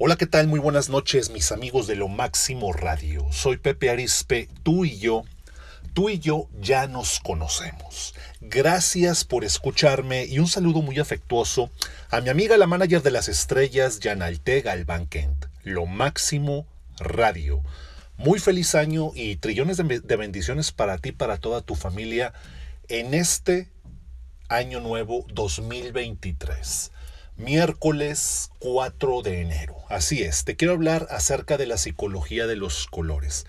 Hola, ¿qué tal? Muy buenas noches, mis amigos de Lo Máximo Radio. Soy Pepe Arispe, tú y yo, tú y yo ya nos conocemos. Gracias por escucharme y un saludo muy afectuoso a mi amiga la manager de las estrellas, Janalte Galván Kent. Lo Máximo Radio. Muy feliz año y trillones de, de bendiciones para ti, para toda tu familia en este año nuevo 2023 miércoles 4 de enero. Así es, te quiero hablar acerca de la psicología de los colores.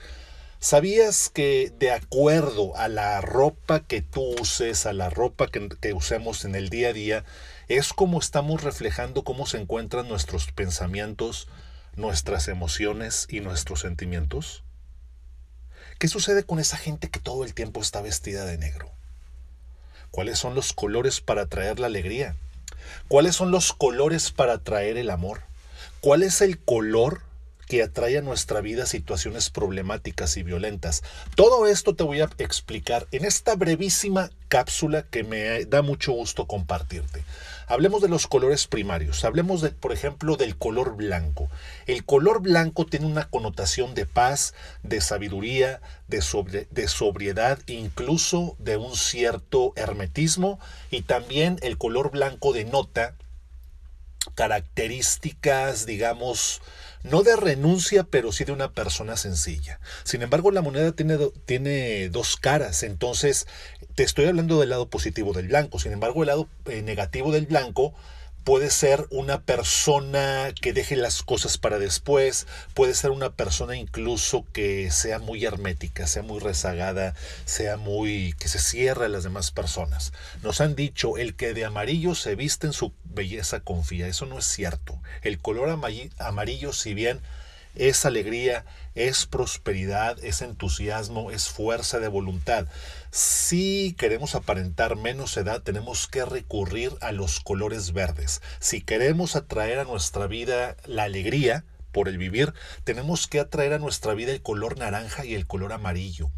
¿Sabías que de acuerdo a la ropa que tú uses, a la ropa que, usemos en el día a día, es como estamos reflejando cómo se encuentran nuestros pensamientos, nuestras emociones y nuestros sentimientos? ¿Qué sucede con esa gente que todo el tiempo está vestida de negro? ¿Cuáles son los colores para traer la alegría? ¿Cuáles son los colores para atraer el amor? ¿Cuál es el color que atrae a nuestra vida situaciones problemáticas y violentas? Todo esto te voy a explicar en esta brevísima cápsula que me da mucho gusto compartirte. Hablemos de los colores primarios. Hablemos, de, por ejemplo, del color blanco. El color blanco tiene una connotación de paz, de sabiduría, de, de sobriedad, incluso de un cierto hermetismo. Y también el color blanco denota características, digamos, no de renuncia, pero sí de una persona sencilla. Sin embargo, la moneda tiene, tiene dos caras, entonces te estoy hablando del lado positivo del blanco, sin embargo, el lado eh, negativo del blanco puede ser una persona que deje las cosas para después, puede ser una persona incluso que sea muy hermética, sea muy rezagada, sea muy que se cierre a las demás personas. Nos han dicho, el que de amarillo se viste en su belleza confía, eso no es cierto. El color amarillo, si bien es alegría, es prosperidad, es entusiasmo, es fuerza de voluntad. Si queremos aparentar menos edad, tenemos que recurrir a los colores verdes. Si queremos atraer a nuestra vida la alegría, por el vivir, tenemos que atraer a nuestra vida el color naranja y el color amarillo,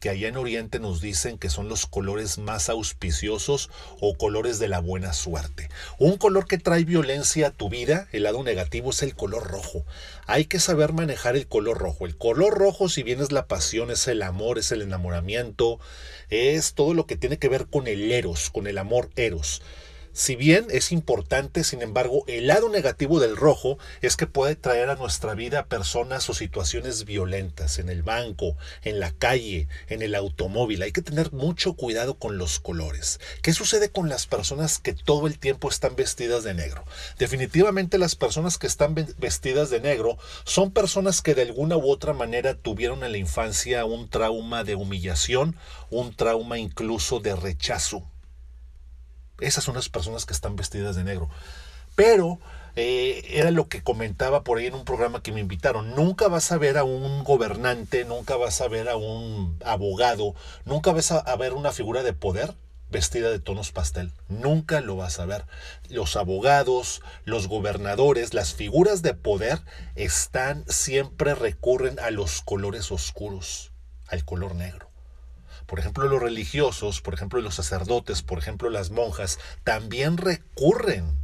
que allá en Oriente nos dicen que son los colores más auspiciosos o colores de la buena suerte. Un color que trae violencia a tu vida, el lado negativo, es el color rojo. Hay que saber manejar el color rojo. El color rojo, si bien es la pasión, es el amor, es el enamoramiento, es todo lo que tiene que ver con el eros, con el amor eros. Si bien es importante, sin embargo, el lado negativo del rojo es que puede traer a nuestra vida personas o situaciones violentas en el banco, en la calle, en el automóvil. Hay que tener mucho cuidado con los colores. ¿Qué sucede con las personas que todo el tiempo están vestidas de negro? Definitivamente las personas que están vestidas de negro son personas que de alguna u otra manera tuvieron en la infancia un trauma de humillación, un trauma incluso de rechazo esas son las personas que están vestidas de negro. Pero eh, era lo que comentaba por ahí en un programa que me invitaron. Nunca vas a ver a un gobernante, nunca vas a ver a un abogado, nunca vas a ver una figura de poder vestida de tonos pastel. Nunca lo vas a ver. Los abogados, los gobernadores, las figuras de poder están, siempre recurren a los colores oscuros, al color negro. Por ejemplo, los religiosos, por ejemplo, los sacerdotes, por ejemplo, las monjas, también recurren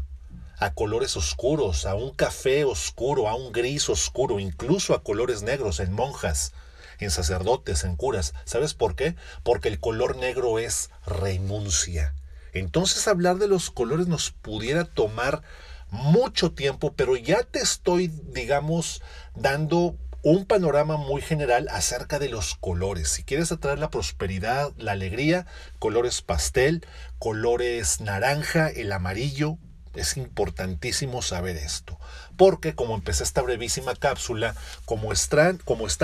a colores oscuros, a un café oscuro, a un gris oscuro, incluso a colores negros en monjas, en sacerdotes, en curas. ¿Sabes por qué? Porque el color negro es renuncia. Entonces hablar de los colores nos pudiera tomar mucho tiempo, pero ya te estoy, digamos, dando un panorama muy general acerca de los colores. Si quieres atraer la prosperidad, la alegría, colores pastel, colores naranja, el amarillo, es importantísimo saber esto. Porque como empecé esta brevísima cápsula, como están,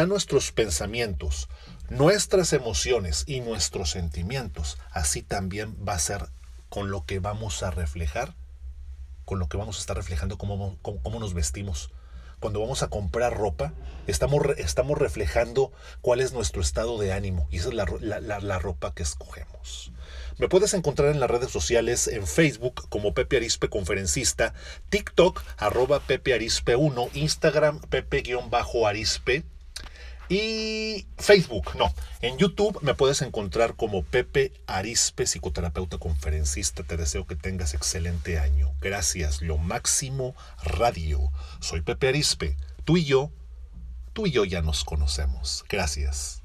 nuestros pensamientos, nuestras emociones y nuestros sentimientos, así también va a ser con lo que vamos a reflejar, con lo que vamos a estar reflejando cómo, cómo nos vestimos cuando vamos a comprar ropa, estamos, estamos reflejando cuál es nuestro estado de ánimo y esa es la, ropa que escogemos. Me puedes encontrar en las redes sociales, en Facebook como Pepe Arispe Conferencista, TikTok arroba Pepe Arispe 1, Instagram Pepe-Arispe, Y Facebook, no. En YouTube me puedes encontrar como Pepe Arispe, psicoterapeuta conferencista. Te deseo que tengas excelente año. Gracias, lo máximo radio. Soy Pepe Arispe. Tú y yo, tú y yo ya nos conocemos. Gracias.